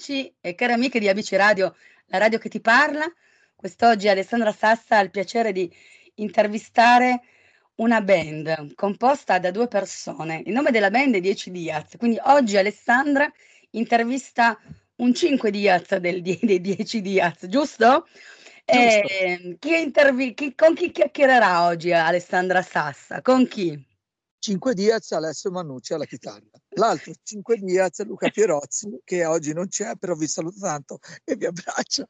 Amici e cari amiche di ABC Radio, la radio che ti parla, quest'oggi Alessandra Sassa ha il piacere di intervistare una band composta da due persone. Il nome della band è 10 Diaz, quindi oggi Alessandra intervista un 5 Diaz del, dei 10 Diaz, giusto? E, chi intervi- chi, con chi chiacchiererà oggi Alessandra Sassa? Con chi? 5 Diaz Alessio Mannucci alla chitarra, l'altro 5 Diaz Luca Pierozzi che oggi non c'è però vi saluto tanto e vi abbraccio.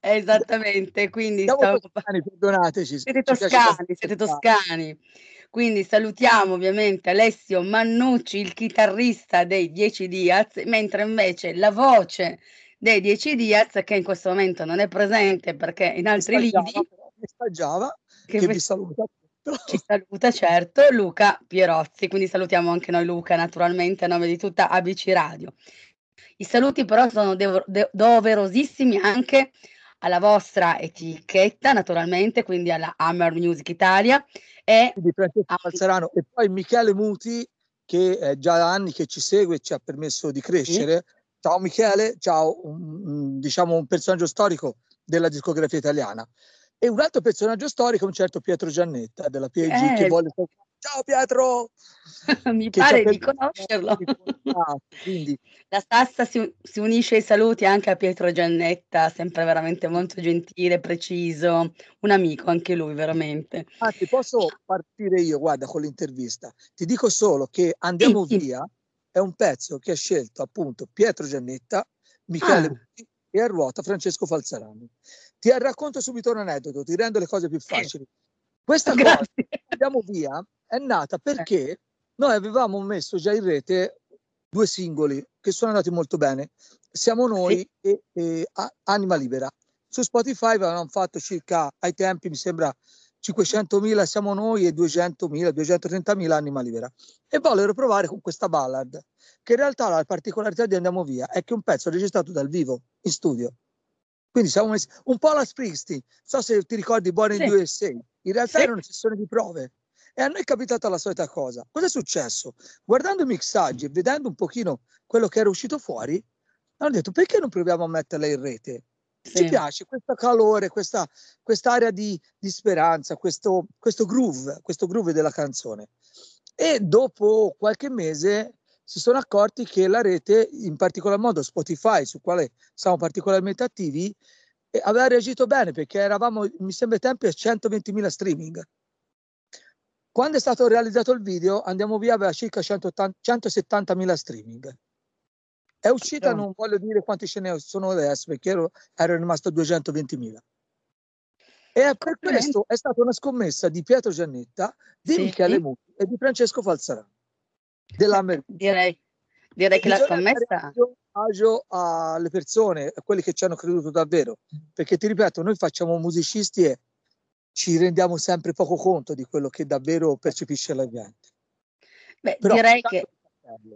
Esattamente, quindi stavo... toscani, perdonateci. Siete toscani, siete toscani. Quindi salutiamo ovviamente Alessio Mannucci, il chitarrista dei 10 Diaz, mentre invece la voce dei 10 Diaz, che in questo momento non è presente perché in altri lidi, che, che vi saluta ci saluta certo Luca Pierozzi, quindi salutiamo anche noi Luca naturalmente a nome di tutta ABC Radio. I saluti però sono devo- de- doverosissimi anche alla vostra etichetta naturalmente, quindi alla Hammer Music Italia e di Francesco e poi Michele Muti che è già da anni che ci segue e ci ha permesso di crescere. Sì. Ciao Michele, ciao, un, diciamo un personaggio storico della discografia italiana. E un altro personaggio storico, un certo Pietro Giannetta della PG eh, che vuole... Ciao Pietro! Mi pare di conoscerlo. Quindi... La Sassa si, si, unisce ai saluti anche a Pietro Giannetta, sempre veramente molto gentile, preciso, un amico anche lui veramente. Anzi, posso partire io, guarda, con l'intervista. Ti dico solo che Andiamo sì, via è un pezzo che ha scelto appunto Pietro Giannetta, Michele ah. e a ruota Francesco Falzarani. Ti racconto subito un aneddoto, ti rendo le cose più facili. Questa Grazie. cosa, andiamo via, è nata perché noi avevamo messo già in rete due singoli che sono andati molto bene. Siamo noi sì. e, e Anima Libera. Su Spotify avevamo fatto circa, ai tempi mi sembra 500.000 siamo noi e 200.000, 230.000 Anima Libera. E vollero provare con questa ballad, che in realtà la particolarità di Andiamo Via è che è un pezzo registrato dal vivo, in studio. Quindi siamo messi un po' alla Springsteen. Non so se ti ricordi Born in sì. USA. In realtà sì. era una sessione di prove. E a noi è capitata la solita cosa. Cosa è successo? Guardando i mixaggi e vedendo un pochino quello che era uscito fuori, hanno detto perché non proviamo a metterla in rete? Sì. Ci piace questo calore, questa area di, di, speranza, questo, questo groove, questo groove della canzone. E dopo qualche mese si sono accorti che la rete, in particolar modo Spotify, su quale siamo particolarmente attivi, eh, aveva reagito bene perché eravamo, mi sembra, ai tempi a 120.000 streaming. Quando è stato realizzato il video, Andiamo Via aveva circa 170.000 streaming. È uscita, non voglio dire quanti ce ne sono adesso, perché ero, ero rimasto a 220.000. E per questo è stata una scommessa di Pietro Giannetta, di sì. Michele Muti e di Francesco Falzarano della direi, direi che la scommessa agio alle persone, a quelli che ci hanno creduto davvero, perché ti ripeto, noi facciamo musicisti e ci rendiamo sempre poco conto di quello che davvero percepisce la gente. Beh, Però, direi che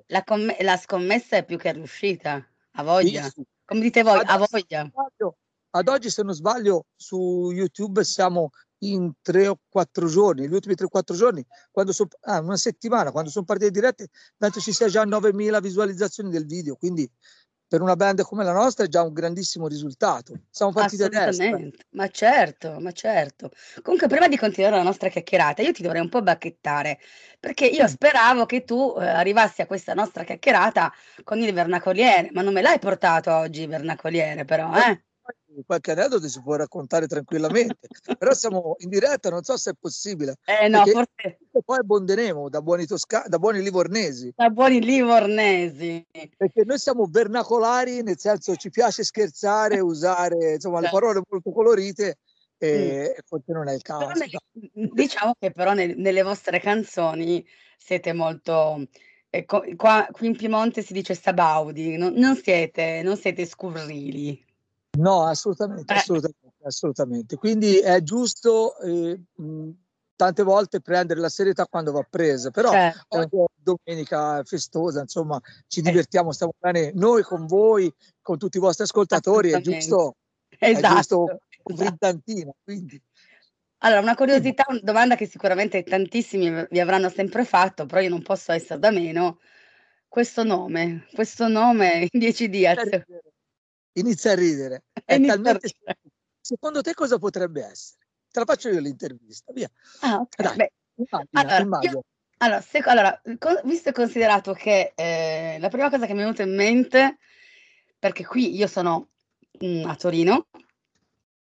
la, comm- la, scommessa è più che riuscita, a voglia. Sì, sì. Come dite voi, a voglia. Ad oggi, se non sbaglio, su YouTube siamo in tre o quattro giorni, gli ultimi tre o quattro giorni, quando so, ah, una settimana, quando sono partite dirette, penso ci sia già 9.000 visualizzazioni del video, quindi per una band come la nostra è già un grandissimo risultato. Siamo partiti adesso. Ma certo, ma certo. Comunque, prima di continuare la nostra chiacchierata, io ti dovrei un po' bacchettare, perché io speravo che tu eh, arrivassi a questa nostra chiacchierata con il vernacoliere, ma non me l'hai portato oggi il vernacoliere, però, eh? Qualche aneddoto si può raccontare tranquillamente, però siamo in diretta, non so se è possibile. Eh no, forse... Poi abbonderemo da buoni, tosca... da buoni livornesi. Da buoni livornesi. Perché noi siamo vernacolari, nel senso ci piace scherzare, usare insomma le certo. parole molto colorite e mm. forse non è il caso. Ne... diciamo che però nel, nelle vostre canzoni siete molto... Eh, qua, qui in Piemonte si dice sabaudi, non, non siete, non siete scurrili. No, assolutamente, eh. assolutamente, assolutamente. Quindi è giusto eh, mh, tante volte prendere la serietà quando va presa, però certo. domenica festosa, insomma, ci eh. divertiamo, stiamo bene noi con voi, con tutti i vostri ascoltatori, è giusto, esatto. è giusto esatto. quindi. Allora, una curiosità, una domanda che sicuramente tantissimi vi avranno sempre fatto, però io non posso essere da meno. questo nome, questo nome in 10 Diaz? Inizia a ridere. È Inizia talmente... ridere. Secondo te cosa potrebbe essere? Te la faccio io l'intervista, via. Ah, ok. Dai, immagina, allora. Io, allora, se, allora, visto e considerato che eh, la prima cosa che mi è venuta in mente, perché qui io sono mh, mm, a Torino,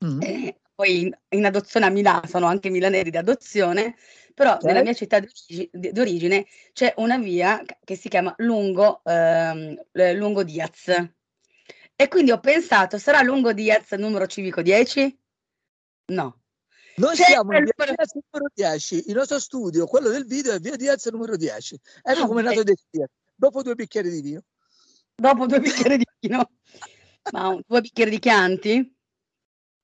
mm-hmm. eh, poi in, in, adozione a Milano, sono anche milanesi di adozione, però okay. nella mia città d'origine c'è una via che si chiama Lungo, ehm, Lungo Diaz. E quindi ho pensato, sarà Lungo Diaz numero civico 10? No. Noi C'è siamo in via Diaz numero 10, il nostro studio, quello del video, è via Diaz numero 10. Ecco ah, come è nato Diaz, dopo due bicchieri di vino. Dopo due bicchieri di vino? Ma due bicchieri di Chianti?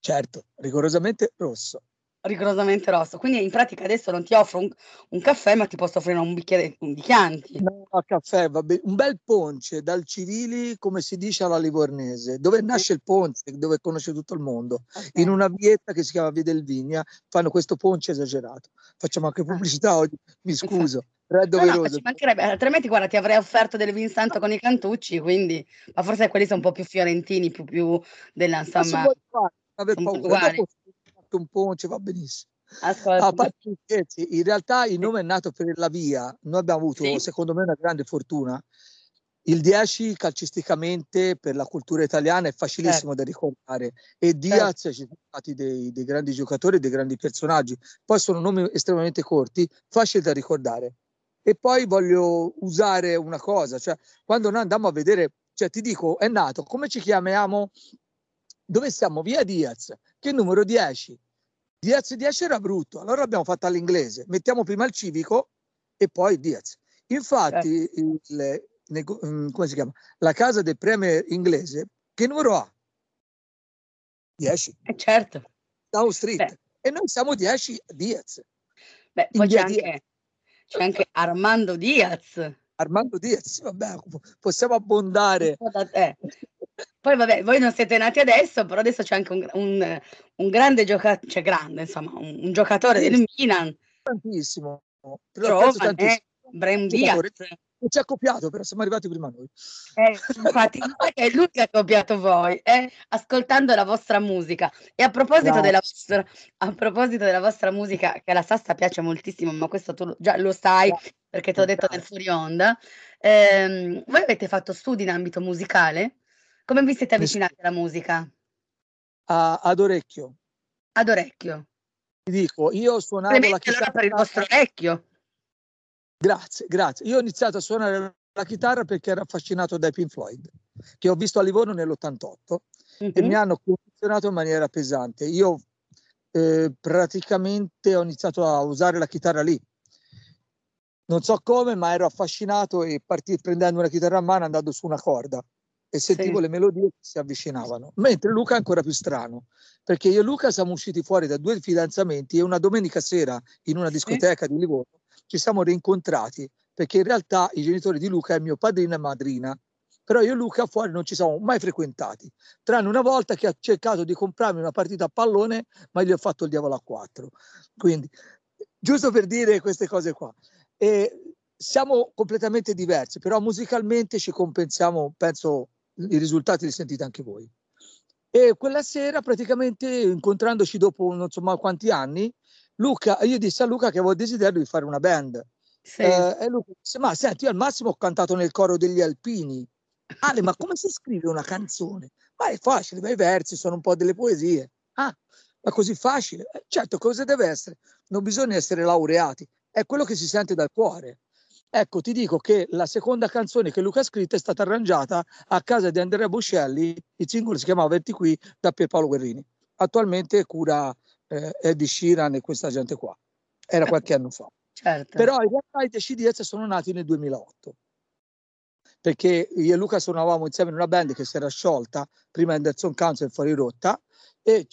Certo, rigorosamente rosso rigorosamente rosso. Quindi in pratica adesso non ti offro un, un caffè, ma ti posso offrire un bicchiere di Chianti. No, caffè, va bene. Un bel ponce dal Civili, come si dice alla Livornese, dove nasce il ponce, dove conosce tutto il mondo. Okay. In una vietta che si chiama Via del Vigna fanno questo ponce esagerato. Facciamo anche ah. pubblicità oggi, mi scuso. Però è doveroso. No, no, altrimenti guarda ti avrei offerto del Vinsanto con i cantucci, quindi, ma forse quelli sono un po' più fiorentini, più, più della insomma. Ma fatto un ponce, va benissimo. Ascolta. A parte scherzi, in realtà il nome è nato per la via. Noi abbiamo avuto, sì. secondo me, una grande fortuna. Il 10 calcisticamente per la cultura italiana è facilissimo certo. da ricordare e Diaz certo. ci sono stati dei, dei, grandi giocatori, dei grandi personaggi. Poi sono nomi estremamente corti, facili da ricordare. E poi voglio usare una cosa, cioè quando noi andiamo a vedere, cioè ti dico, è nato, come ci chiamiamo? Dove siamo? Via Diaz, che numero 10. Diaz 10 era brutto, allora l'abbiamo fatto all'inglese. Mettiamo prima il civico e poi Diaz. Infatti, eh. il, mm, come si chiama? La casa del premier inglese, che numero ha? 10. Eh certo. Down Street. Beh. E noi siamo 10 Diaz. Beh, poi c'è anche, c'è anche Armando Diaz. Armando Diaz, vabbè, possiamo abbondare. Poi vabbè, voi non siete nati adesso, però adesso c'è anche un, un, un grande giocatore, cioè grande, insomma, un, un giocatore sì, del Milan. Tantissimo. Brem Diaz. Non ci ha copiato, però siamo arrivati prima noi. Eh, infatti, è lui che ha copiato voi, eh, ascoltando la vostra musica. E a proposito, della vostra, a proposito della vostra musica, che alla Sassa piace moltissimo, ma questo tu già lo sai perché ti ho detto del fuori onda, ehm, voi avete fatto studi in ambito musicale? Come vi siete avvicinati alla musica? A, ad orecchio. Ad orecchio. Ti dico, io suonavo Clemente la chitarra. per il vostro orecchio. Grazie, grazie. Io ho iniziato a suonare la chitarra perché ero affascinato dai Pink Floyd, che ho visto a Livorno nell'88 mm-hmm. e mi hanno condizionato in maniera pesante. Io eh, praticamente ho iniziato a usare la chitarra lì. Non so come, ma ero affascinato e partì prendendo una chitarra a mano andando su una corda e sentivo sì. le melodie che si avvicinavano. Mentre Luca è ancora più strano, perché io e Luca siamo usciti fuori da due fidanzamenti e una domenica sera in una discoteca sì. di Livorno ci siamo rincontrati, perché in realtà i genitori di Luca è mio padrino e madrina. Però io e Luca fuori non ci siamo mai frequentati, tranne una volta che ha cercato di comprarmi una partita a pallone, ma gli ho fatto il diavolo a quattro. Quindi, giusto per dire queste cose qua. E siamo completamente diversi, però musicalmente ci compensiamo, penso, i risultati li sentite anche voi. E quella sera, praticamente incontrandoci dopo non so quanti anni, Luca, io dissi a Luca che avevo desiderio di fare una band. Sì. Eh, e Luca disse: Ma senti, io al massimo ho cantato nel coro degli Alpini. Ale, ma come si scrive una canzone? Ma è facile, ma i versi sono un po' delle poesie. Ah, ma così facile? Eh, certo, cosa deve essere? Non bisogna essere laureati, è quello che si sente dal cuore. Ecco, ti dico che la seconda canzone che Luca ha scritto è stata arrangiata a casa di Andrea Boscelli, il singolo si chiamava Verti qui da Pierpaolo Guerrini. Attualmente cura eh, Eddie Sheeran e questa gente qua. Era qualche anno fa. Certo. Però in realtà i sono nati nel 2008 perché io e Luca suonavamo insieme in una band che si era sciolta prima Anderson Council fuori rotta e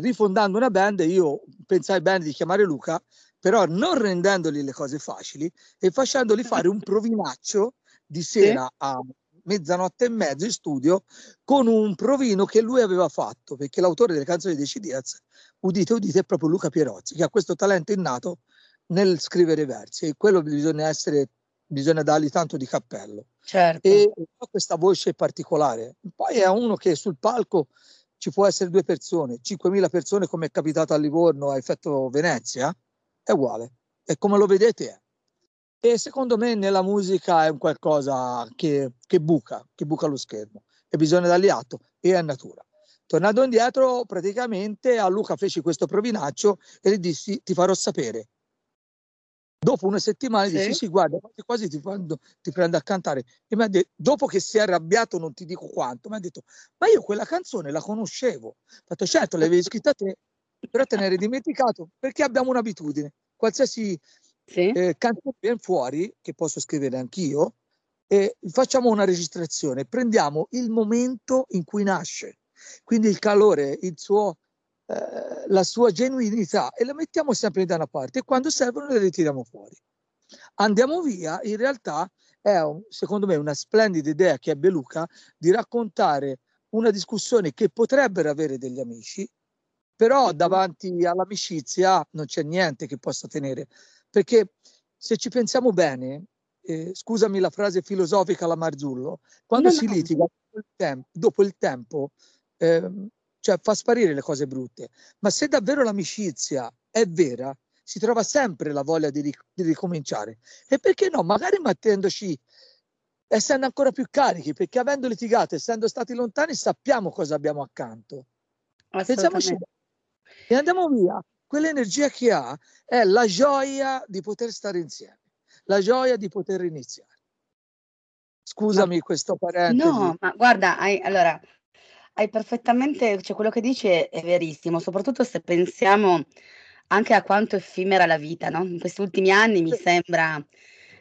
rifondando una band io pensai bene di chiamare Luca però non rendendogli le cose facili e facendogli fare un provinaccio di sera sì. a mezzanotte e mezzo in studio con un provino che lui aveva fatto, perché l'autore delle canzoni di C. Diaz, udite, udite, è proprio Luca Pierozzi, che ha questo talento innato nel scrivere versi e quello bisogna essere bisogna dargli tanto di cappello. Certo. E questa voce particolare. Poi è uno che sul palco ci può essere due persone, 5.000 persone come è capitato a Livorno a effetto Venezia, è uguale. E come lo vedete è. E secondo me nella musica è un qualcosa che, che buca, che buca lo schermo e bisogna dargli atto e è natura. Tornando indietro, praticamente a Luca feci questo provinaccio e gli dissi ti farò sapere. Dopo una settimana sì. dissi sì, guarda, quasi, quasi ti, prendo, ti prendo a cantare. E mi ha detto, dopo che si è arrabbiato, non ti dico quanto, mi ha detto, ma io quella canzone la conoscevo. Ho fatto, certo, l'avevi scritta te, però te ne eri dimenticato, perché abbiamo un'abitudine. Qualsiasi sì. eh, canzone viene fuori, che posso scrivere anch'io, e facciamo una registrazione, prendiamo il momento in cui nasce, quindi il calore, il suo, eh, la sua genuinità e la mettiamo sempre da una parte e quando servono le ritiriamo fuori. Andiamo via, in realtà è un, secondo me una splendida idea che ebbe Luca di raccontare una discussione che potrebbero avere degli amici, però davanti all'amicizia non c'è niente che possa tenere, perché se ci pensiamo bene, eh, scusami la frase filosofica alla Marzullo, quando no, si no. litiga dopo il tempo, dopo il tempo eh, cioè fa sparire le cose brutte, ma se davvero l'amicizia è vera, si trova sempre la voglia di, ric- di ricominciare. E perché no? Magari mettendoci, essendo ancora più carichi, perché avendo litigato, essendo stati lontani, sappiamo cosa abbiamo accanto. Pensiamoci e andiamo via. Quell'energia che ha è la gioia di poter stare insieme la gioia di poter iniziare. Scusami ma, questo parentesi. No, ma guarda, hai, allora, hai perfettamente, cioè quello che dici è, è, verissimo, soprattutto se pensiamo anche a quanto effimera la vita, no? In questi ultimi anni mi sembra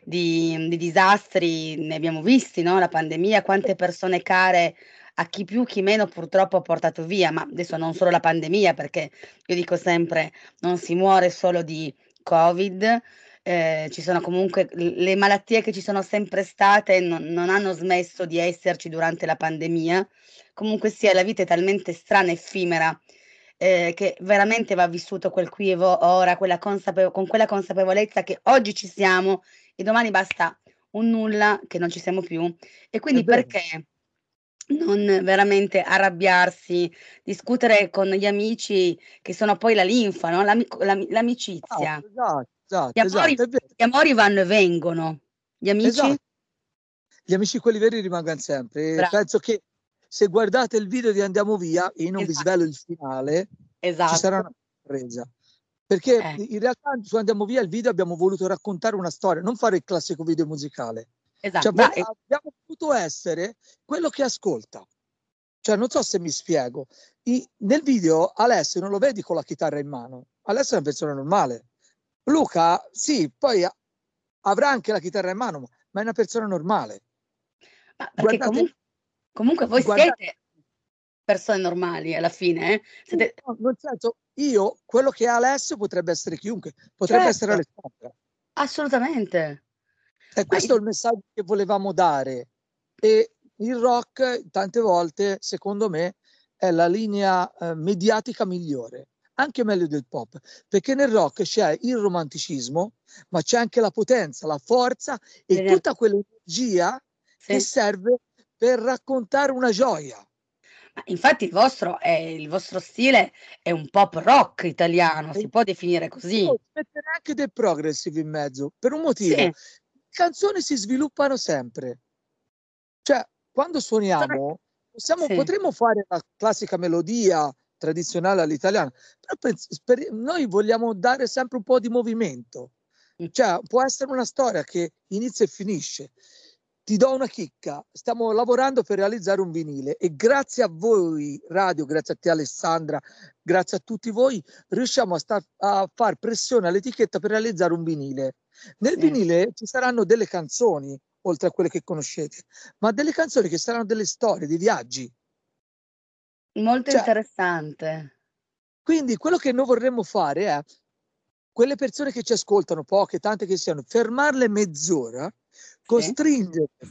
di, di disastri, ne abbiamo visti, no? La pandemia, quante persone care a chi più, chi meno purtroppo ha portato via, ma adesso non solo la pandemia, perché io dico sempre, non si muore solo di Covid, eh, ci sono comunque le malattie che ci sono sempre state non, non hanno smesso di esserci durante la pandemia. Comunque sia, la vita è talmente strana e effimera eh, che veramente va vissuto quel qui e ora, quella consapevo- con quella consapevolezza che oggi ci siamo e domani basta un nulla che non ci siamo più. E quindi perché non veramente arrabbiarsi, discutere con gli amici che sono poi la linfa, no? L'amico- l'am- l'amicizia. Ah, esatto. Esatto, gli amori, esatto, gli amori vanno e vengono. Gli amici? Esatto. Gli amici quelli veri rimangono sempre. Bravo. Penso che se guardate il video di Andiamo Via, e non esatto. vi svelo il finale, esatto. ci sarà una sorpresa. Perché eh. in realtà su Andiamo Via il video abbiamo voluto raccontare una storia, non fare il classico video musicale. Esatto. Cioè, abbiamo voluto essere quello che ascolta. Cioè, non so se mi spiego. I, nel video Alessio non lo vedi con la chitarra in mano. Alessio è una persona normale. Luca, sì, poi avrà anche la chitarra in mano, ma è una persona normale. Ma perché guardate, comunque, comunque voi guardate, siete persone normali alla fine. Eh? Siete... No, nel senso, io, quello che ha Alessio potrebbe essere chiunque, potrebbe certo. essere Alessandra. Assolutamente. E questo ma... è il messaggio che volevamo dare. E il rock, tante volte, secondo me, è la linea eh, mediatica migliore anche meglio del pop, perché nel rock c'è il romanticismo, ma c'è anche la potenza, la forza e sì. tutta quell'energia sì. che serve per raccontare una gioia. Infatti il vostro, è, il vostro stile è un pop rock italiano, si può definire così. Mettere anche del progressive in mezzo, per un motivo. Sì. Le canzoni si sviluppano sempre. Cioè, quando suoniamo, possiamo, sì. potremmo fare la classica melodia tradizionale all'italiana, però penso, per, noi vogliamo dare sempre un po' di movimento, cioè può essere una storia che inizia e finisce. Ti do una chicca, stiamo lavorando per realizzare un vinile e grazie a voi radio, grazie a te Alessandra, grazie a tutti voi, riusciamo a, star, a far pressione all'etichetta per realizzare un vinile. Nel vinile ci saranno delle canzoni, oltre a quelle che conoscete, ma delle canzoni che saranno delle storie, dei viaggi, Molto Cioè interessante. quindi quello che noi vorremmo fare è quelle persone che ci ascoltano, poche, tante che siano, fermarle mezz'ora,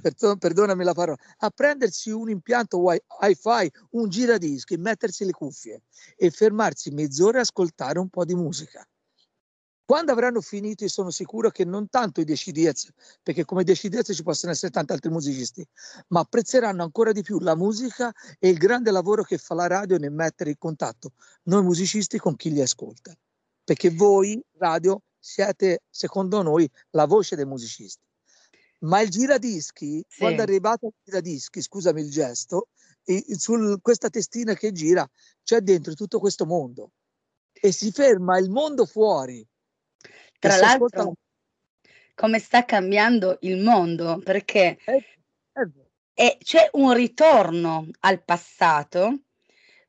Perdo perdonami la parola, a prendersi un impianto wi hi-fi, un giradischi, mettersi le cuffie e fermarsi mezz'ora e ascoltare un po' di musica. quando avranno finito, io sono sicuro che non tanto i 10 Diaz, perché come 10 Diaz ci possono essere tanti altri musicisti, ma apprezzeranno ancora di più la musica e il grande lavoro che fa la radio nel mettere in contatto noi musicisti con chi li ascolta. Perché voi, radio, siete, secondo noi, la voce dei musicisti. Ma il giradischi, sì. quando è arrivato il giradischi, scusami il gesto, su questa testina che gira c'è dentro tutto questo mondo e si ferma il mondo fuori tra l'altro, ascolta... come sta cambiando il mondo, perché eh, eh. c'è un ritorno al passato.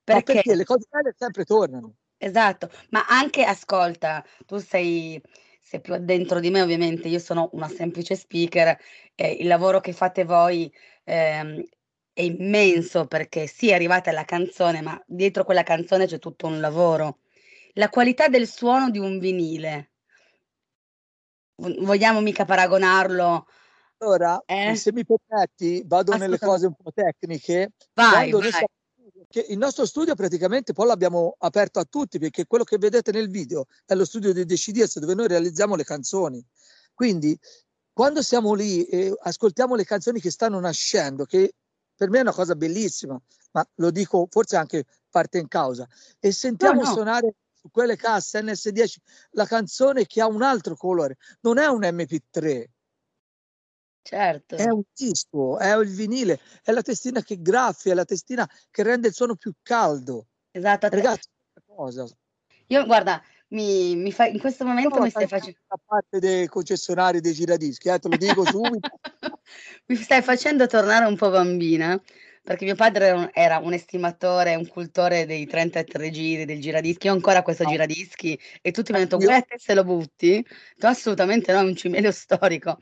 Perché, perché le cose belle sempre tornano. Esatto, ma anche, ascolta, tu sei, sei più addentro di me ovviamente, io sono una semplice speaker, eh, il lavoro che fate voi ehm, è immenso perché sì, è arrivata la canzone, ma dietro quella canzone c'è tutto un lavoro. La qualità del suono di un vinile vogliamo mica paragonarlo. Allora, eh? se mi permetti, vado nelle cose un po' tecniche. Vai, vai. Il nostro studio praticamente poi l'abbiamo aperto a tutti perché quello che vedete nel video è lo studio di Decidies dove noi realizziamo le canzoni. Quindi quando siamo lì e ascoltiamo le canzoni che stanno nascendo, che per me è una cosa bellissima, ma lo dico forse anche parte in causa, e sentiamo no, no. suonare su quelle casse NS10 la canzone che ha un altro colore, non è un MP3. Certo. È un disco, è il vinile, è la testina che graffia, è la testina che rende il suono più caldo. Esatto. Ragazzi, cosa. Io guarda, mi, mi fa, in questo momento no, mi stai facendo... Da parte dei concessionari dei giradischi, eh, te lo dico subito. mi stai facendo tornare un po' bambina perché mio padre era un estimatore, un cultore dei 33 giri del giradischi. Io ho ancora questo ah. giradischi e tutti mi hanno detto: Guarda, se lo butti? Tu, assolutamente no, è un cimelio storico.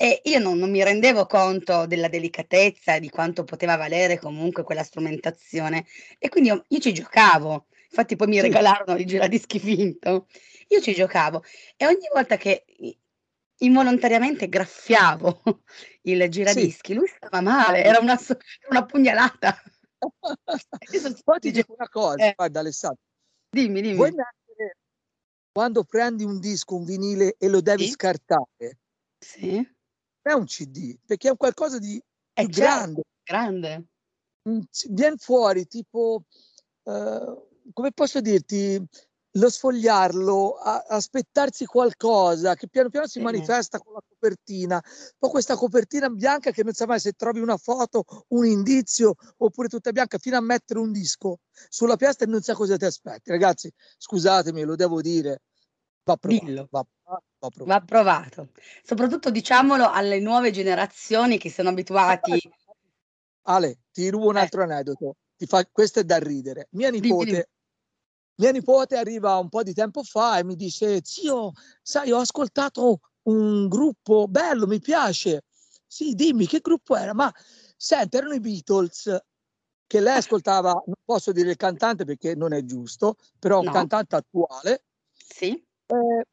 E io non, non mi rendevo conto della delicatezza e di quanto poteva valere comunque quella strumentazione. E quindi io, io ci giocavo. Infatti, poi mi sì. regalarono il giradischi finto. Io ci giocavo e ogni volta che involontariamente graffiavo il giradischi, sì. lui stava male, era una, una pugnalata. Poi ti dico una cosa, eh. guarda Alessandro. Dimmi, dimmi. Vuoi quando prendi un disco, un vinile e lo devi sì. scartare, sì. È un CD, perché è qualcosa di è più certo, grande. grande. Mm, viene fuori tipo, uh, come posso dirti, lo sfogliarlo, a, aspettarsi qualcosa che piano piano si manifesta con la copertina, poi questa copertina bianca che non sa mai se trovi una foto, un indizio oppure tutta bianca fino a mettere un disco sulla piastra e non sa cosa ti aspetti. Ragazzi, scusatemi, lo devo dire, va provato. Va, va, provato. va provato. Soprattutto diciamolo alle nuove generazioni che sono abituati. Ale, ti rubo un eh. altro aneddoto. Ti fa, questo è da ridere. Mia nipote dimmi, dimmi mia nipote arriva un po' di tempo fa e mi dice, zio, sai, ho ascoltato un gruppo bello, mi piace. Sì, dimmi che gruppo era, ma senti, erano i Beatles che lei ascoltava, non posso dire il cantante perché non è giusto, però un no. cantante attuale. Sì. E,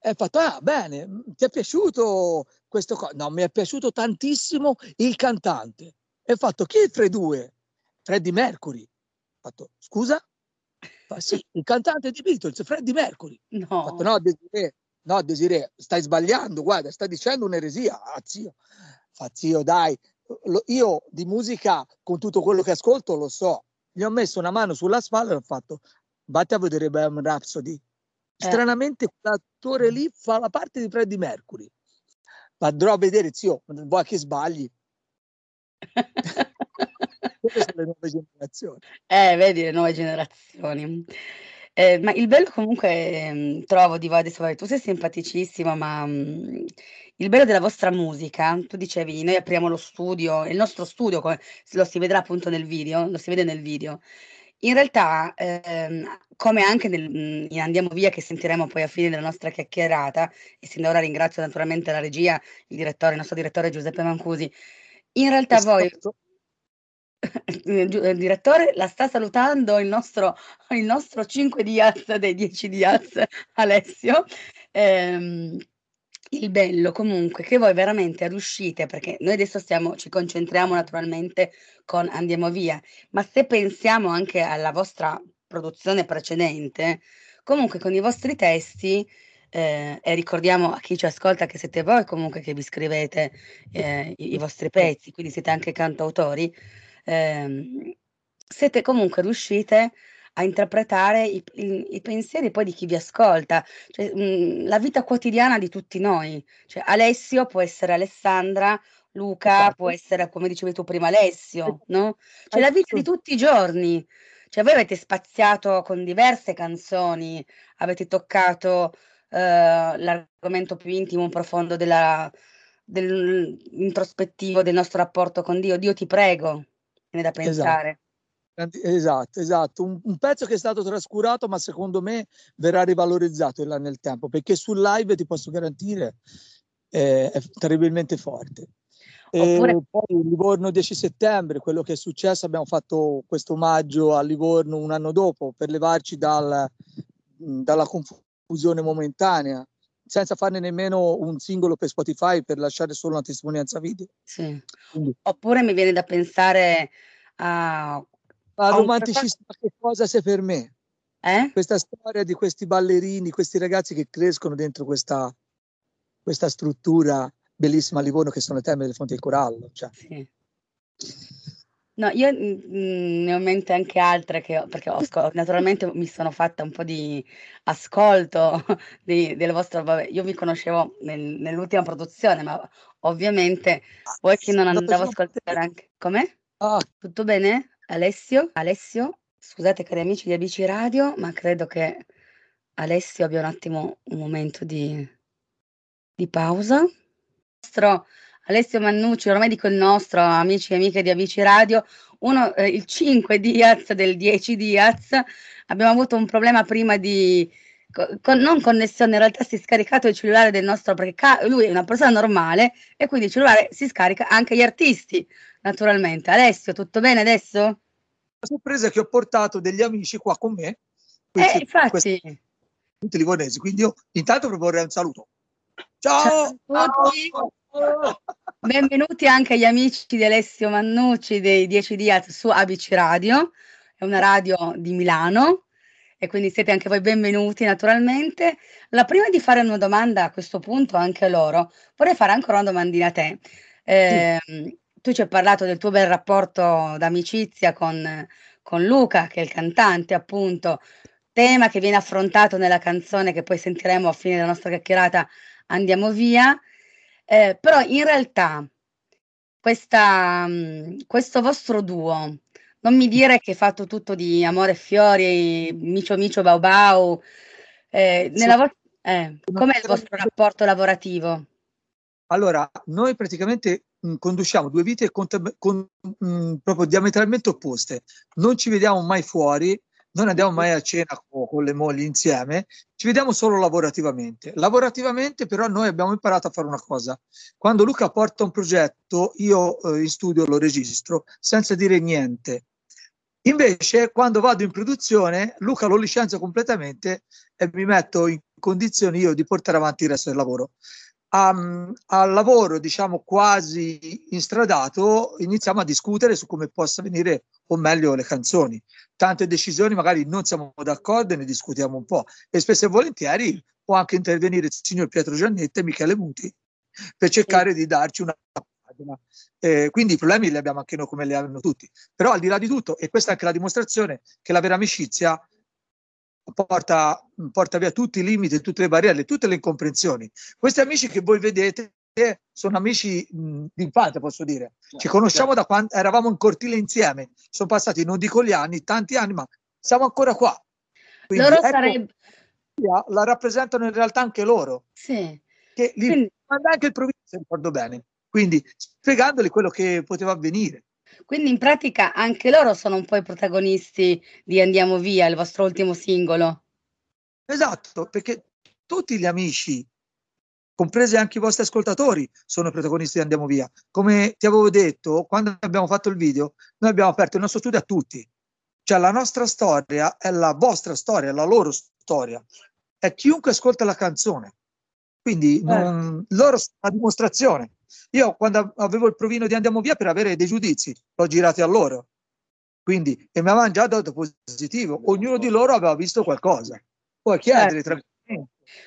e fatto, ah, bene, ti è piaciuto questo? Co-? No, mi è piaciuto tantissimo il cantante. E fatto, chi è fra i due? Freddie Mercury. Ho fatto, scusa? Fa, sì, il cantante di Beatles, Freddie Mercury. No. Fatto, no, Desiree, no, Desiree, stai sbagliando, guarda, stai dicendo un'eresia. Ah, zio. Fa, zio, dai, lo, io di musica, con tutto quello che ascolto, lo so. Gli ho messo una mano sulla spalla e ho fatto, vatti a vedere Bohemian Rhapsody. Eh. Stranamente eh. quell'attore lì fa la parte di Freddie Mercury. Andrò a vedere, zio, vuoi che sbagli? Queste sono le nuove generazioni. Eh, vedi le nuove generazioni. Eh, ma il bello comunque mh, trovo di voi adesso, tu sei simpaticissimo, ma mh, il bello della vostra musica, tu dicevi, noi apriamo lo studio, il nostro studio, lo si vedrà appunto nel video, lo si vede nel video. In realtà, ehm, come anche nel, in Andiamo Via, che sentiremo poi a fine della nostra chiacchierata, e sin da ora ringrazio naturalmente la regia, il direttore, il nostro direttore Giuseppe Mancusi, in realtà voi il direttore la sta salutando il nostro, il nostro 5 Diaz dei 10 Diaz Alessio. Ehm, il bello comunque che voi veramente riuscite, perché noi adesso stiamo, ci concentriamo naturalmente con Andiamo Via, ma se pensiamo anche alla vostra produzione precedente, comunque con i vostri testi eh, e ricordiamo a chi ci ascolta che siete voi comunque che vi scrivete eh, i, i, vostri pezzi, quindi siete anche cantautori, ehm, siete comunque riuscite a interpretare i, i, i, pensieri poi di chi vi ascolta, cioè, mh, la vita quotidiana di tutti noi. Cioè, Alessio può essere Alessandra, Luca esatto. può essere, come dicevi tu prima, Alessio, no? Cioè la vita di tutti i giorni. Cioè voi avete spaziato con diverse canzoni, avete toccato eh, l'argomento più intimo, profondo della, dell'introspettivo del nostro rapporto con Dio. Dio ti prego, viene da esatto. pensare. Esatto, esatto. esatto. Un, un, pezzo che è stato trascurato, ma secondo me verrà rivalorizzato là nel tempo, perché sul live ti posso garantire eh, è terribilmente forte. Oppure... poi Livorno 10 settembre, quello che è successo, abbiamo fatto questo omaggio a Livorno un anno dopo per levarci dal, dalla confusione momentanea, senza farne nemmeno un singolo per Spotify per lasciare solo una testimonianza video. Sì. Oppure mi viene da pensare a... Ma romanticista che cosa sei per me? Eh? Questa storia di questi ballerini, questi ragazzi che crescono dentro questa, questa struttura bellissima a Livorno che sono le terme delle fonti del corallo. Cioè. Sì. No, io mh, mm, ne ho in mente anche altre che perché ho, naturalmente mi sono fatta un po' di ascolto di, del vostro, vabbè, io vi conoscevo nel, nell'ultima produzione, ma ovviamente voi che non andavo a ascoltare anche, com'è? Ah. Tutto bene? Alessio? Alessio? Scusate cari amici di ABC Radio, ma credo che Alessio abbia un attimo un momento di, di pausa nostro Alessio Mannucci, ormai dico il nostro, amici e amiche di Amici Radio, uno, eh, il 5 Diaz del 10 Diaz, abbiamo avuto un problema prima di, con, non connessione, in realtà si è scaricato il cellulare del nostro, perché ca- lui è una persona normale e quindi il cellulare si scarica anche gli artisti, naturalmente. Alessio, tutto bene adesso? La sorpresa è che ho portato degli amici qua con me, eh, questi, eh, infatti. Questi, tutti livornesi, quindi io intanto proporrei un saluto. Ciao, Ciao a tutti! Benvenuti anche agli amici di Alessio Mannucci dei 10 Diaz su ABC Radio, è una radio di Milano e quindi siete anche voi benvenuti naturalmente. La prima di fare una domanda a questo punto anche a loro, vorrei fare ancora una domandina a te. Eh, sì. Tu ci hai parlato del tuo bel rapporto d'amicizia con, con Luca, che è il cantante appunto, tema che viene affrontato nella canzone che poi sentiremo a fine della nostra chiacchierata andiamo via. Eh, però in realtà questa, mh, questo vostro duo, non mi dire che è fatto tutto di amore e fiori, micio micio bau bau, eh, nella vo- eh, com'è il vostro rapporto lavorativo? Allora, noi praticamente mh, conduciamo due vite con, con, mh, proprio diametralmente opposte. Non ci vediamo mai fuori, non andiamo mai a cena con, con, le mogli insieme, ci vediamo solo lavorativamente. Lavorativamente però noi abbiamo imparato a fare una cosa. Quando Luca porta un progetto, io eh, in studio lo registro senza dire niente. Invece, quando vado in produzione, Luca lo licenzio completamente e mi metto in condizioni io di portare avanti il resto del lavoro al lavoro, diciamo, quasi instradato, iniziamo a discutere su come possa venire o meglio le canzoni. Tante decisioni magari non siamo d'accordo e ne discutiamo un po'. E spesso e volentieri può anche intervenire il signor Pietro Giannetti e Michele Muti per cercare di darci una pagina. Eh, quindi i problemi li abbiamo anche noi come li hanno tutti. Però al di là di tutto, e questa è anche la dimostrazione che la vera amicizia porta, porta via tutti i limiti, tutte le barriere, tutte le incomprensioni. Questi amici che voi vedete sono amici d'infanzia, posso dire. Ci certo, conosciamo certo. da quando eravamo in cortile insieme. Sono passati, non dico gli anni, tanti anni, ma siamo ancora qua. Quindi, loro ecco, sarebbe... La rappresentano in realtà anche loro. Sì. Che li Quindi... manda anche il provincia, ricordo bene. Quindi spiegandoli quello che poteva avvenire. Quindi in pratica anche loro sono un po' i protagonisti di Andiamo via, il vostro ultimo singolo. Esatto, perché tutti gli amici, compresi anche i vostri ascoltatori, sono protagonisti di Andiamo via. Come ti avevo detto, quando abbiamo fatto il video, noi abbiamo aperto il nostro studio a tutti. Cioè la nostra storia è la vostra storia, la loro storia. È chiunque ascolta la canzone. Quindi non, loro sono una dimostrazione. Io quando avevo il provino di Andiamo Via per avere dei giudizi, l'ho girato a loro. Quindi, e mi avevano già dato positivo. Ognuno di loro aveva visto qualcosa. Puoi chiedere, certo.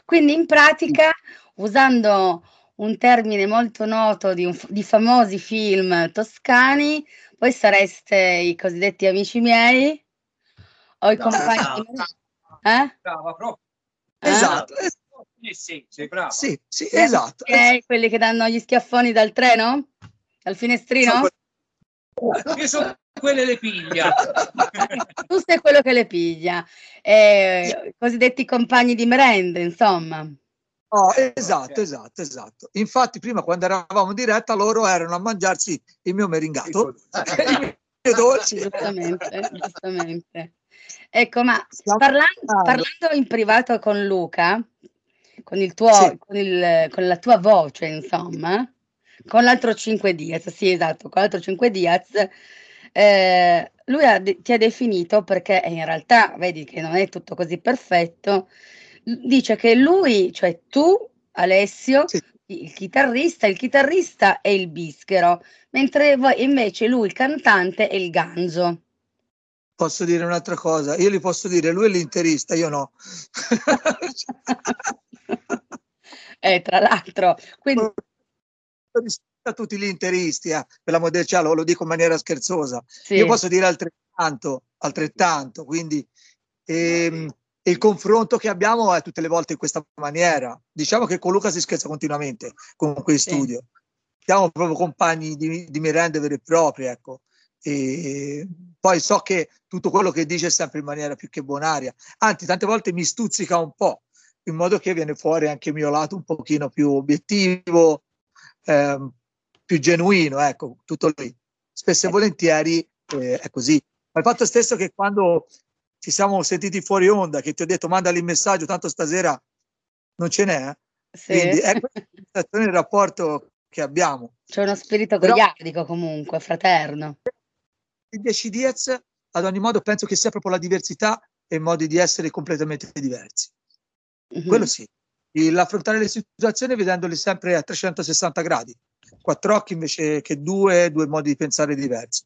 Quindi in pratica, usando un termine molto noto di, un, di famosi film toscani, voi sareste i cosiddetti amici miei o i no, compagni? No. Eh? Brava, proprio. Eh? Esatto. Sì, brava. Sì, sì, esatto. Okay, quelli che danno gli schiaffoni dal treno? Dal finestrino? Io sono quelle le piglia. tu sei quello che le piglia. Eh, cosiddetti compagni di merenda, insomma. Oh, esatto, esatto, esatto. Infatti, prima quando eravamo in diretta, loro erano a mangiarsi il mio meringato, i miei dolci. Giustamente, giustamente. Ecco, ma parlando, parlando, in privato con Luca, con, il tuo, sì. con, il, con la tua voce, insomma, con l'altro 5 Diaz, sì, esatto, con l'altro 5 Diaz, eh, lui ha, ti ha definito perché in realtà vedi che non è tutto così perfetto dice che lui, cioè tu, Alessio, sì. il chitarrista, il chitarrista è il bischero, mentre voi, invece lui, il cantante, è il ganzo. Posso dire un'altra cosa? Io gli posso dire, lui è l'interista, io no. eh, tra l'altro, quindi... a tutti gli interisti, eh, per la del cielo, lo dico in maniera scherzosa. Sì. Io posso dire altrettanto, altrettanto, quindi ehm, il confronto che abbiamo è tutte le volte in questa maniera. Diciamo che con Luca si scherza continuamente con quei studio. Siamo proprio compagni di, di merende vere e proprie, ecco. E poi so che tutto quello che dice è sempre in maniera più che bonaria. Anzi, tante volte mi stuzzica un po', in modo che viene fuori anche il mio lato un pochino più obiettivo, ehm, più genuino, ecco, tutto lì. Spesso e volentieri eh, è così. Ma il fatto stesso che quando ci siamo sentiti fuori onda, che ti ho detto mandali il messaggio, tanto stasera non ce n'è. Eh. Sì. Quindi è il rapporto che abbiamo. C'è uno spirito goliardico comunque, fraterno. Il 10 Diez, ad ogni modo, penso che sia proprio la diversità e i modi di essere completamente diversi. Mm-hmm. Quello sì. L'affrontare le situazioni vedendole sempre a 360 gradi, quattro occhi invece che due, due modi di pensare diversi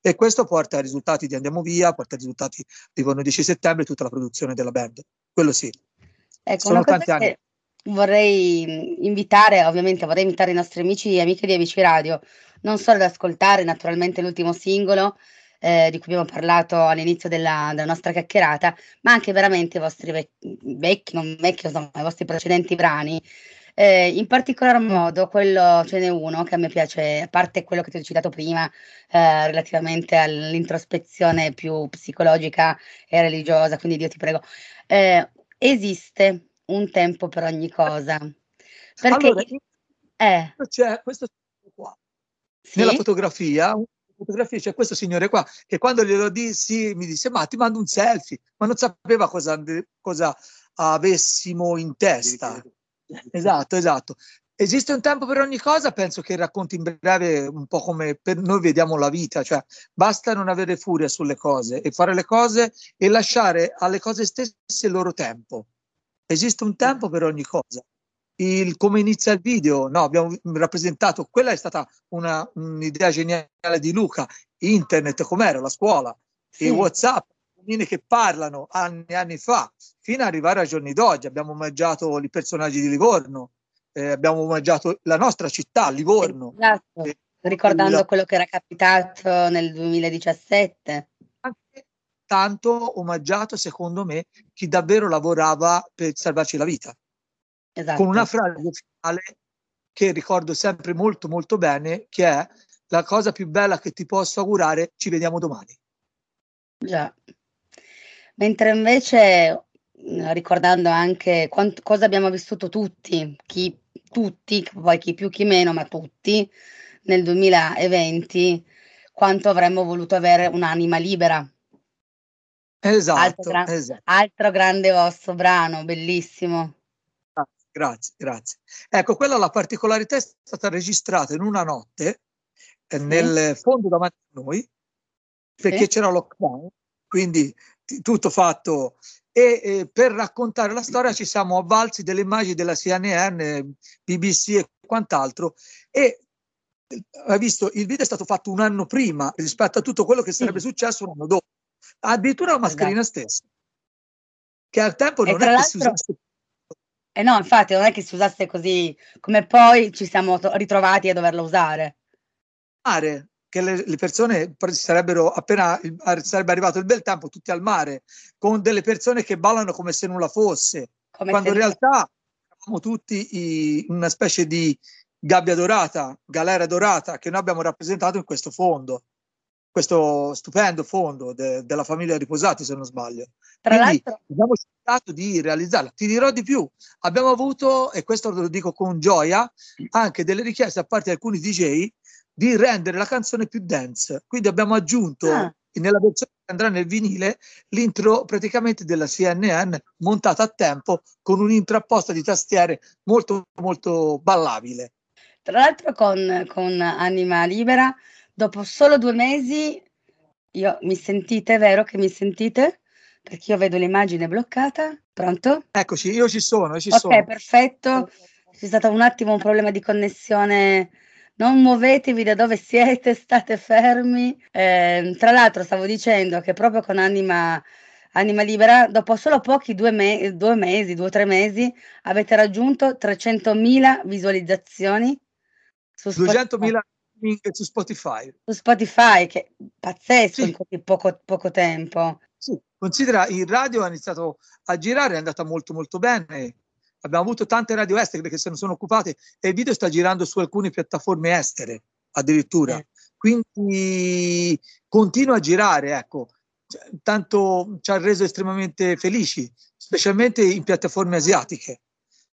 e questo porta ai risultati di Andiamo Via, porta ai risultati di 11 settembre e tutta la produzione della band. Quello sì. Ecco, Sono tanti anni. Vorrei invitare, ovviamente vorrei invitare i nostri amici e amiche di Amici Radio, non solo ad ascoltare naturalmente l'ultimo singolo, eh, di cui abbiamo parlato all'inizio della, della, nostra chiacchierata, ma anche veramente i vostri vecchi, vecchi non vecchi, insomma, i vostri precedenti brani, eh, in particolar modo quello ce n'è uno che a me piace, a parte quello che ti ho citato prima, eh, relativamente all'introspezione più psicologica e religiosa, quindi Dio ti prego, eh, esiste un tempo per ogni cosa. Perché allora, eh. c'è questo qua, sì? nella fotografia, fotografia c'è questo signore qua che quando glielo dissi mi disse ma ti mando un selfie, ma non sapeva cosa, cosa avessimo in testa. Esatto, esatto. Esiste un tempo per ogni cosa, penso che racconti in breve un po' come per noi vediamo la vita, cioè basta non avere furia sulle cose e fare le cose e lasciare alle cose stesse il loro tempo. Esiste un tempo per ogni cosa. Il, come inizia il video, no, abbiamo rappresentato, quella è stata una, un'idea geniale di Luca, internet com'era, la scuola, sì. e Whatsapp, che parlano anni e anni fa, fino ad arrivare ai giorni d'oggi. Abbiamo omaggiato i personaggi di Livorno, eh, abbiamo omaggiato la nostra città, Livorno. Esatto. Eh, ricordando la... quello che era capitato nel 2017. Anche tanto omaggiato, secondo me, chi davvero lavorava per salvarci la vita. Esatto. Con una frase finale che ricordo sempre molto molto bene, che è la cosa più bella che ti posso augurare, ci vediamo domani. Già. Mentre invece, mhmm, ricordando anche quant cosa abbiamo vissuto tutti, chi tutti, poi chi più chi meno, ma tutti, nel 2020, quanto avremmo voluto avere un'anima libera. Esatto, altro, gran esatto. altro grande vostro brano, bellissimo. Grazie, grazie. Ecco, quella la particolarità è stata registrata in una notte eh, sì. nel fondo davanti a noi, perché sì. c'era lockdown, quindi tutto fatto e eh, per raccontare la storia ci siamo avvalsi delle immagini della CNN, BBC e quant'altro e hai visto il video è stato fatto un anno prima rispetto a tutto quello che sarebbe sì. successo un anno dopo addirittura la mascherina esatto. stessa che al tempo non è che si usasse eh no, infatti non è che si usasse così, come poi ci siamo ritrovati a doverlo usare. Mare, che le, le persone sarebbero appena sarebbe arrivato il bel tempo tutti al mare, con delle persone che ballano come se nulla fosse, come quando in realtà siamo tutti in una specie di gabbia dorata, galera dorata che noi abbiamo rappresentato in questo fondo questo stupendo fondo de, della famiglia Riposati, se non sbaglio. Tra Quindi l'altro... cercato di realizzarla. Ti dirò di più, abbiamo avuto, e questo lo dico con gioia, anche delle richieste a parte di alcuni DJ di rendere la canzone più dance. Quindi abbiamo aggiunto ah. nella versione che andrà nel vinile l'intro praticamente della CNN montata a tempo con un'intro apposta di tastiere molto molto ballabile. Tra l'altro con, con Anima Libera dopo solo due mesi, io mi sentite, vero che mi sentite? Perché io vedo l'immagine bloccata. Pronto? Eccoci, io ci sono, io ci ok, sono. perfetto. C'è stato un attimo un problema di connessione. Non muovetevi da dove siete, state fermi. Eh, tra l'altro stavo dicendo che proprio con Anima, Anima Libera, dopo solo pochi due, me- due mesi, due o tre mesi, avete raggiunto 300.000 visualizzazioni. Su 200.000 su Spotify. Su Spotify, che pazzesco sì. in così poco, poco tempo. Considera il radio ha iniziato a girare, è andata molto molto bene. Abbiamo avuto tante radio estere che se ne sono occupate e il video sta girando su alcune piattaforme estere addirittura. Eh. Quindi continua a girare, ecco. Cioè, tanto ci ha reso estremamente felici, specialmente in piattaforme asiatiche.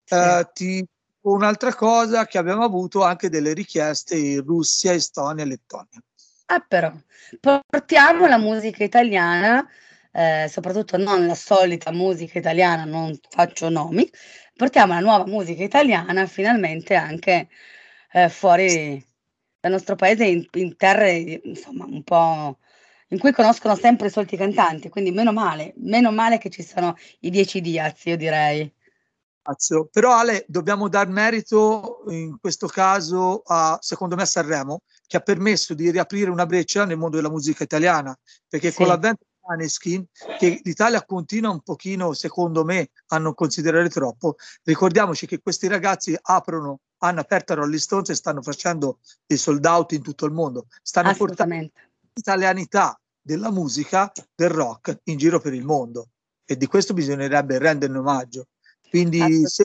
Sì. Uh, ti Un'altra cosa che abbiamo avuto anche delle richieste in Russia, Estonia e Lettonia. Ah, però portiamo la musica italiana, eh, soprattutto non la solita musica italiana, non faccio nomi, portiamo la nuova musica italiana finalmente anche eh, fuori dal nostro paese in, in terre insomma un po' in cui conoscono sempre i soliti cantanti, quindi meno male, meno male che ci sono i dieci Diaz, io direi. Però Ale, dobbiamo dar merito in questo caso a, secondo me, a Sanremo, che ha permesso di riaprire una breccia nel mondo della musica italiana, perché sì. con l'avvento Maneskin, che l'Italia continua un pochino, secondo me, a non considerare troppo, ricordiamoci che questi ragazzi aprono, hanno aperto Rolling Stones e stanno facendo dei sold out in tutto il mondo. Stanno portando l'italianità della musica, del rock, in giro per il mondo. E di questo bisognerebbe renderne omaggio. Quindi se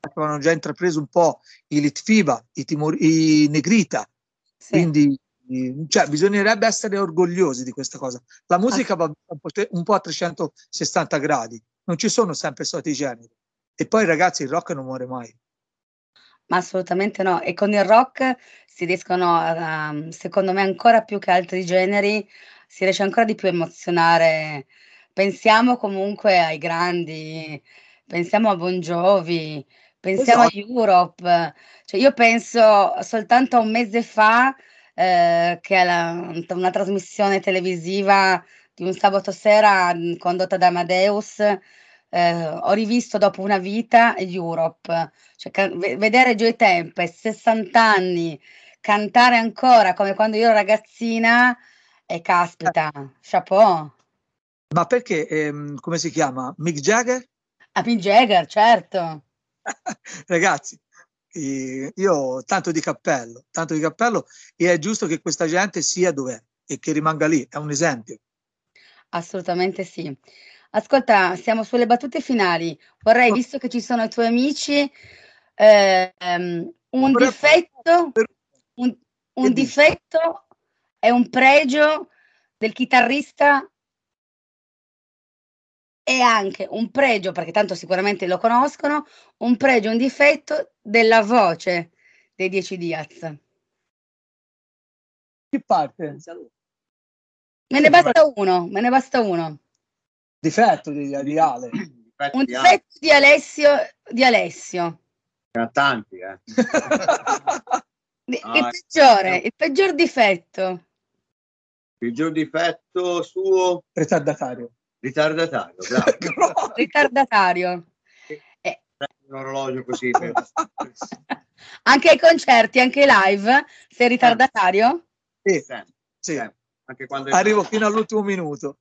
avevano già intrapreso un po' i Litfiba, i, Timor- i Negrita, sì. quindi cioè, bisognerebbe essere orgogliosi di questa cosa. La musica va un po' a 360 gradi, non ci sono sempre soliti generi. E poi ragazzi il rock non muore mai. Ma assolutamente no. E con il rock si riescono, secondo me, ancora più che altri generi, si riesce ancora di più a emozionare. Pensiamo comunque ai grandi pensiamo a Bon Jovi, pensiamo esatto. a Europe. Cioè io penso soltanto a un mese fa eh, che alla, una trasmissione televisiva di un sabato sera condotta da Amadeus eh, ho rivisto dopo una vita Europe, cioè, can- vedere Joy Tempest, 60 anni, cantare ancora come quando io ero ragazzina e caspita, chapeau. Ma perché, ehm, come si chiama? Mick Jagger? A Mick Jagger, certo. Ragazzi, io tanto di cappello, tanto di cappello e è giusto che questa gente sia dov'è e che rimanga lì, è un esempio. Assolutamente sì. Ascolta, siamo sulle battute finali. Vorrei, visto che ci sono i tuoi amici, ehm, un difetto, un, un difetto è un pregio del chitarrista e anche un pregio, perché tanto sicuramente lo conoscono, un pregio, un difetto della voce dei Dieci Diaz. Che parte? Me ne basta uno, me ne basta uno. Difetto di, di Ale. un difetto di Alessio, di Alessio. Ne tanti, eh. il, ah, peggiore, il peggior difetto. Il peggior difetto suo? Retardatario. Ritardatario, bravo. Ritardatario. Eh. Un orologio così. Per... anche ai concerti, anche live, sei ritardatario? Sì, sì. sì. Anche quando Arrivo fino all'ultimo minuto.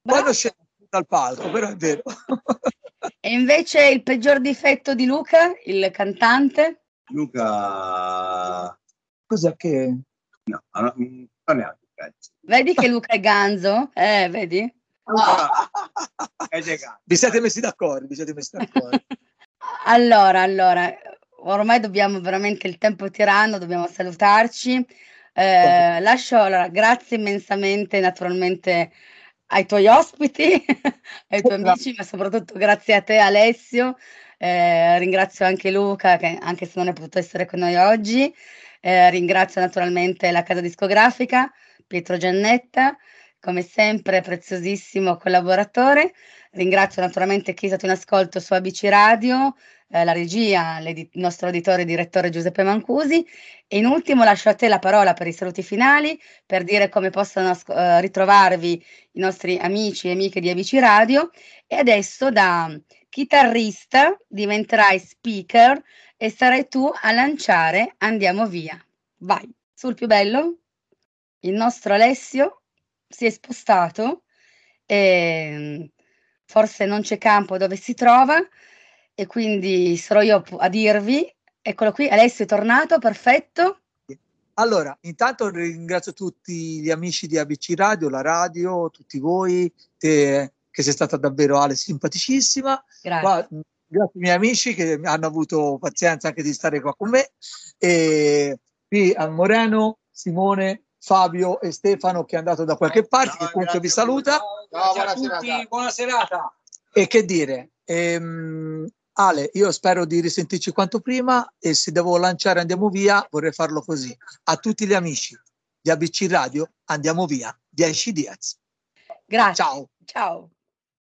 Quando scendo dal palco, però è vero. e invece il peggior difetto di Luca, il cantante? Luca... Cos'è che... No, non non neanche pezzi. Vedi che Luca è ganzo? Eh, vedi? Vi siete messi d'accordo, vi siete messi d'accordo. allora, allora, ormai dobbiamo veramente, il tempo tirando, dobbiamo salutarci. Eh, lascio, allora, grazie immensamente naturalmente ai tuoi ospiti, ai tuoi amici, ma soprattutto grazie a te Alessio. Eh, ringrazio anche Luca, che anche se non è potuto essere con noi oggi. Eh, ringrazio naturalmente la casa discografica, Pietro Giannetta, come sempre preziosissimo collaboratore. Ringrazio naturalmente chi è stato in ascolto su ABC Radio, eh, la regia, il nostro editore e direttore Giuseppe Mancusi. E in ultimo lascio a te la parola per i saluti finali, per dire come possono uh, ritrovarvi i nostri amici e amiche di ABC Radio. E adesso da chitarrista diventerai speaker e sarai tu a lanciare Andiamo via. Vai, sul più bello. Il nostro Alessio si è spostato e forse non c'è campo dove si trova e quindi sarò io a dirvi, eccolo qui, Alessio è tornato, perfetto. Allora, intanto ringrazio tutti gli amici di ABC Radio, la radio, tutti voi, te, che sei stata davvero Ale simpaticissima. Grazie. Qua, grazie ai miei amici che hanno avuto pazienza anche di stare qua con me. E qui a Moreno, Simone, Fabio e Stefano che è andato da qualche parte, che comunque vi saluta. Ciao, buona serata. buona serata. E che dire, ehm, Ale, io spero di risentirci quanto prima e se devo lanciare Andiamo Via vorrei farlo così. A tutti gli amici di ABC Radio, Andiamo Via, 10 Diaz. Grazie. Ciao. Ciao.